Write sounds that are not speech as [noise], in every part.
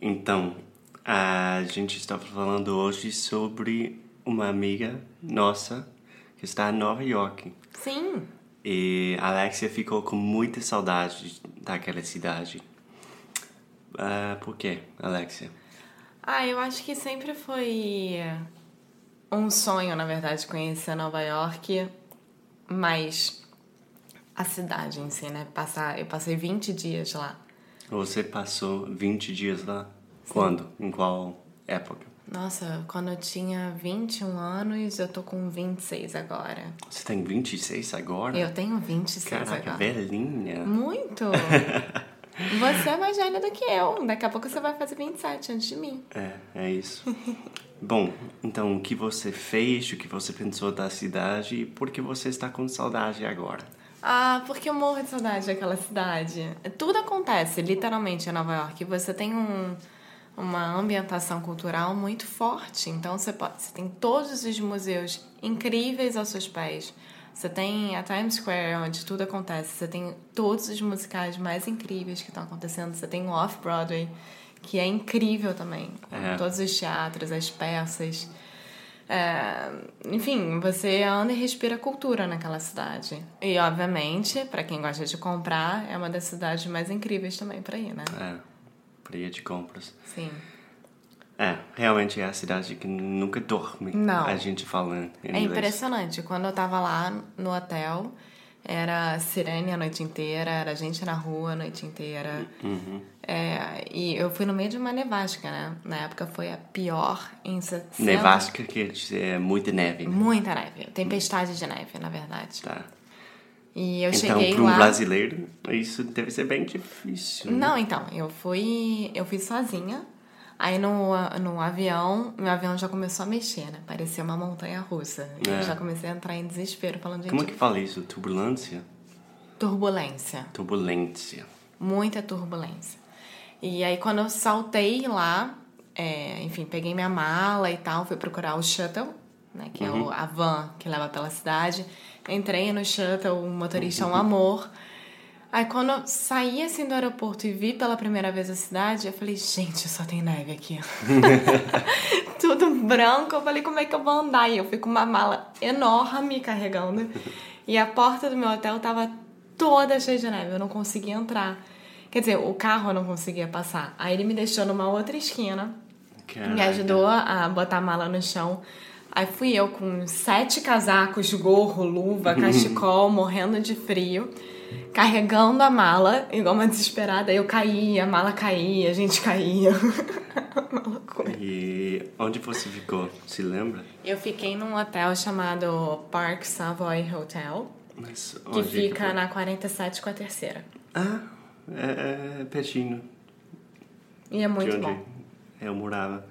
Então, a gente estava falando hoje sobre uma amiga nossa que está em Nova York. Sim. E a Alexia ficou com muita saudade daquela cidade. Ah, por quê, Alexia? Ah, eu acho que sempre foi um sonho, na verdade, conhecer Nova York, mas a cidade em si, né? Passar, eu passei 20 dias lá. Você passou 20 dias lá? Quando? Em qual época? Nossa, quando eu tinha 21 anos, eu tô com 26 agora. Você tem 26 agora? Eu tenho 26 Caraca, agora. velhinha. Muito! [laughs] Você é mais velha do que eu. Daqui a pouco você vai fazer 27 antes de mim. É, é isso. [laughs] Bom, então o que você fez, o que você pensou da cidade e por que você está com saudade agora? Ah, porque eu morro de saudade daquela cidade. Tudo acontece, literalmente, em Nova York. Você tem um, uma ambientação cultural muito forte. Então, você, pode, você tem todos os museus incríveis aos seus pés. Você tem a Times Square, onde tudo acontece. Você tem todos os musicais mais incríveis que estão acontecendo. Você tem o Off-Broadway, que é incrível também. É. Todos os teatros, as peças. É, enfim, você anda e respira cultura naquela cidade. E, obviamente, para quem gosta de comprar, é uma das cidades mais incríveis também para ir, né? É, para ir de compras. Sim. É, realmente é a cidade que nunca dorme. Não. A gente falando em É inglês. impressionante. Quando eu tava lá no hotel, era sirene a noite inteira, era gente na rua a noite inteira. Uhum. É, e eu fui no meio de uma nevasca, né? Na época foi a pior em 60... Nevasca quer dizer muita neve. né? Muita neve. Tempestade de neve, na verdade. Tá. E eu então, cheguei para um lá... brasileiro, isso deve ser bem difícil. né? Não, então, eu fui, eu fui sozinha. Aí no, no avião, meu avião já começou a mexer, né? Parecia uma montanha russa. E É. eu já comecei a entrar em desespero, falando, gente, Como é que fala isso? Turbulência? turbulência. Turbulência. Muita turbulência. E aí quando eu saltei lá, é, enfim, peguei minha mala e tal, fui procurar o shuttle, né? Que é o, a van que leva pela cidade. Entrei no shuttle, o motorista é um [laughs] amor. Aí quando eu saí assim do aeroporto e vi pela primeira vez a cidade, eu falei, gente, só tem neve aqui. [laughs] Tudo branco, eu falei, como é que eu vou andar? E eu fui com uma mala enorme carregando. E a porta do meu hotel tava toda cheia de neve, eu não conseguia entrar. Quer dizer, o carro eu não conseguia passar. Aí ele me deixou numa outra esquina, me Caraca. ajudou a botar a mala no chão. Aí fui eu com sete casacos, gorro, luva, cachecol, morrendo de frio, carregando a mala, igual uma desesperada. Eu caía, a mala caía, a gente caía. [laughs] uma loucura. E onde você ficou? Se lembra? Eu fiquei num hotel chamado Park Savoy Hotel, Mas que onde fica foi? na 47 com a terceira. Ah, é, é pertinho E é muito bom. eu morava.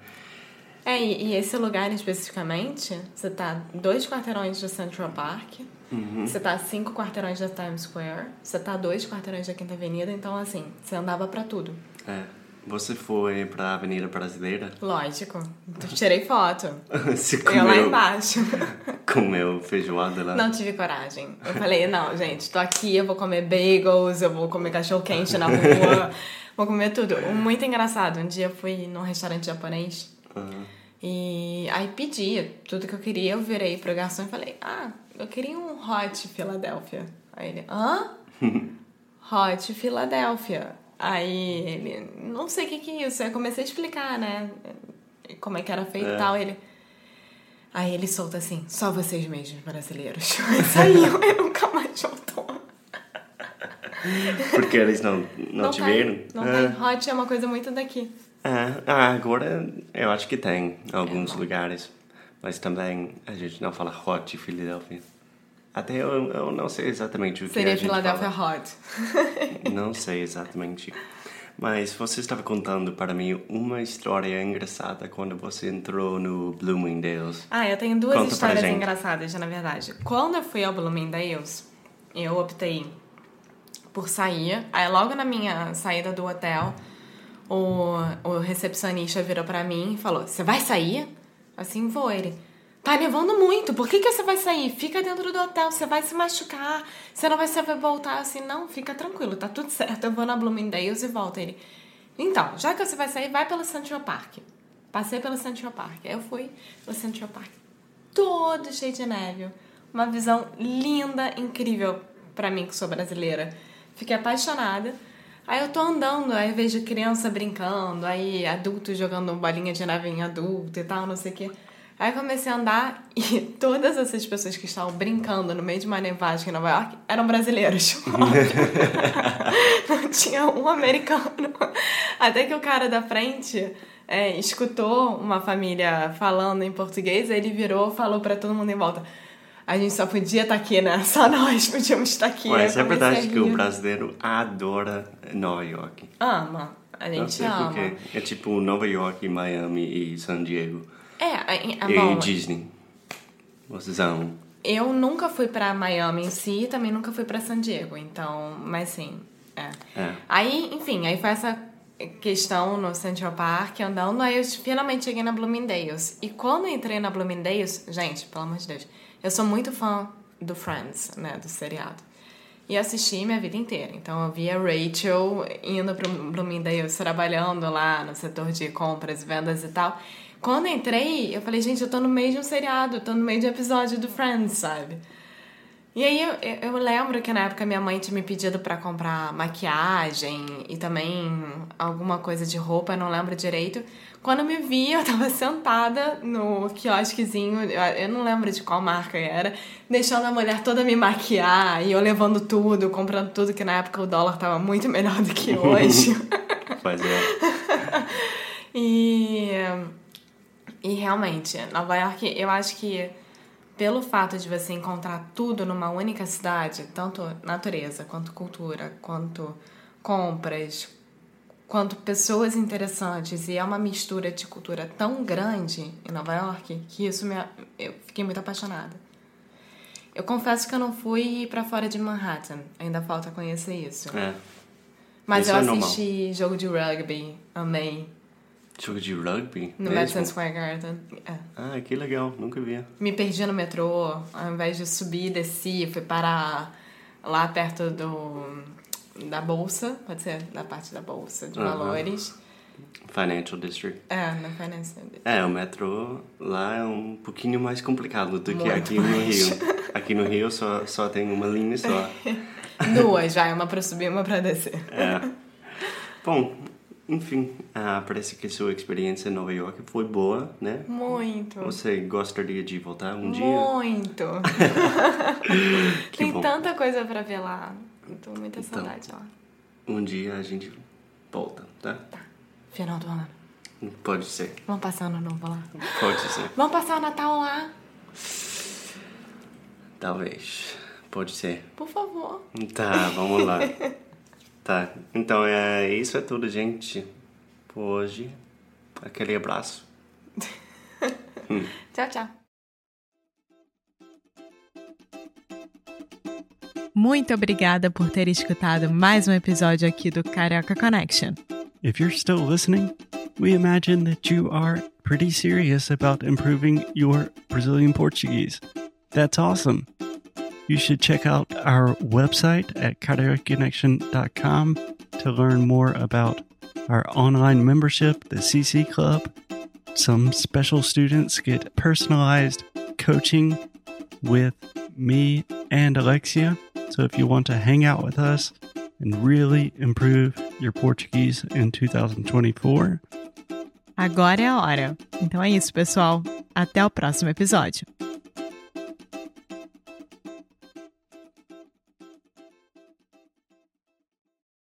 É, e, e esse lugar especificamente, você tá dois quarteirões do Central Park, você tá cinco quarteirões da Times Square, você tá dois quarteirões da Quinta Avenida, então assim, você andava pra tudo. É. Você foi pra Avenida Brasileira? Lógico. Tirei foto. [laughs] Você Eu lá comeu, embaixo. [laughs] comeu feijoada lá? Não tive coragem. Eu falei, não, gente, tô aqui, eu vou comer bagels, eu vou comer cachorro quente na rua, [laughs] vou comer tudo. Muito engraçado. Um dia eu fui num restaurante japonês Aham. e aí pedi tudo que eu queria. Eu virei pro garçom e falei, ah, eu queria um hot Philadelphia. Aí ele, hã? [laughs] hot Philadelphia. Aí ele, não sei o que que é isso. Aí eu comecei a explicar, né? Como é que era feito e É. tal. Ele, Aí ele solta assim, só vocês mesmos, brasileiros. [laughs] Aí saiu e nunca mais voltou. Porque eles não, não, Não te viram? não tem. Hot é uma coisa muito daqui. Ah, ah, agora eu acho que tem em alguns bom. lugares. Mas também a gente não fala hot Filadélfia. Até eu, eu não sei exatamente o que Seria gente Philadelphia fala. Hot. [laughs] [laughs] Não sei exatamente. Mas você estava contando para mim uma história engraçada quando você entrou no Bloomingdale's. Ah, eu tenho duas Conta histórias engraçadas, na verdade. Quando eu fui ao Bloomingdale's, eu optei por sair. Aí logo na minha saída do hotel, o, o recepcionista virou pra mim e falou: Você vai sair? Assim vou. Ele. Tá nevando muito, por que, que você vai sair? Fica dentro do hotel, você vai se machucar, você não vai saber voltar. Assim, não, fica tranquilo, tá tudo certo. Eu vou na Bloomingdale's e volto. Ele. Então, já que você vai sair, vai pelo Central Park. Passei pelo Central Park. Eu fui pelo Central Park. Todo cheio de neve. Uma visão linda, incrível pra mim que sou brasileira. Fiquei apaixonada. Aí eu tô andando, aí vejo criança brincando, aí adulto jogando bolinha de neve em adulto e tal, não sei o quê. Aí comecei a andar e [laughs] todas essas pessoas que estavam brincando no meio de uma nevagem em Nova York eram brasileiros. [laughs] [laughs] não tinha um americano. Até que o cara da frente é, escutou uma família falando em português, aí ele virou falou pra todo mundo em volta. A gente só podia estar aqui, né? Só nós podíamos estar aqui. Mas Aí é verdade a que o brasileiro adora Nova York. Ama. A Não gente sei ama. porquê. É tipo Nova York, Miami e San Diego. É, é, é e bom. Disney. Vocês amam. Eu nunca fui pra Miami em si e também nunca fui pra San Diego, então, mas sim, é. É. Aí, enfim, aí foi essa questão no Central Park andando, aí eu finalmente cheguei na Bloomingdale's. E quando entrei na Bloomingdale's, gente, pelo amor de Deus, eu sou muito fã do Friends, né, do seriado. E assisti minha vida inteira. Então eu via Rachel indo pro Bloomingdale's, trabalhando lá no setor de compras, vendas e tal. Quando entrei, eu falei, gente, eu tô no meio de um seriado, tô no meio de um episódio do Friends, sabe? E aí eu, eu lembro que na época minha mãe tinha me pedido pra comprar maquiagem e também alguma coisa de roupa, eu não lembro direito. Quando me vi, eu tava sentada no quiosquezinho, eu eu não lembro de qual marca era, deixando a mulher toda me maquiar e eu levando tudo, comprando tudo, que na época o dólar tava muito melhor do que [laughs] hoje. Pois é. [laughs] E, e realmente, Nova York, eu acho que pelo fato de você encontrar tudo numa única cidade, tanto natureza, quanto cultura, quanto compras, quanto pessoas interessantes, e é uma mistura de cultura tão grande em Nova York que isso me, eu fiquei muito apaixonada. Eu confesso que eu não fui pra fora de Manhattan, ainda falta conhecer isso. é. Mas Isso eu é normal. assisti jogo de rugby, amei. Jogo de rugby? No mesmo? Madison Square Garden. É. Ah, que legal. Nunca vi. Me perdi no metrô, ao invés de subir, desci, fui parar lá perto do da bolsa, pode ser da parte da bolsa de valores. Financial District. É, na Finance. É, o metrô lá é um pouquinho mais complicado do que Muito aqui no mais. Rio. Aqui no Rio só, só tem uma linha só. [laughs] Duas, vai, uma pra subir e uma pra descer. É. Bom, enfim, ah, parece que sua experiência em Nova York foi boa, né? Muito. Você gostaria de voltar um dia? Muito. [laughs] Tem bom. tanta coisa pra ver lá. Tô muita Então. saudade lá. Um dia a gente volta, tá? Tá. Final do ano. Pode ser, Vamos passar ano novo lá. pode ser. Vamos passar o Natal lá, Talvez. Pode ser. por favor. Tá, vamos lá. [laughs] tá, então é, isso é tudo, gente. Por hoje. Aquele abraço. [laughs] Tchau, tchau. Muito obrigada por ter escutado mais um episódio aqui do Carioca Connection. If you're still listening, we imagine that you are pretty serious about improving your Brazilian Portuguese. That's awesome. You should check out our website at cariocaconnection.com to learn more about our online membership, the CC Club. Some special students get personalized coaching with me and Alexia. So if you want to hang out with us and really improve your Portuguese in 2024, Agora é a hora. Então é isso, pessoal. Até o próximo episódio.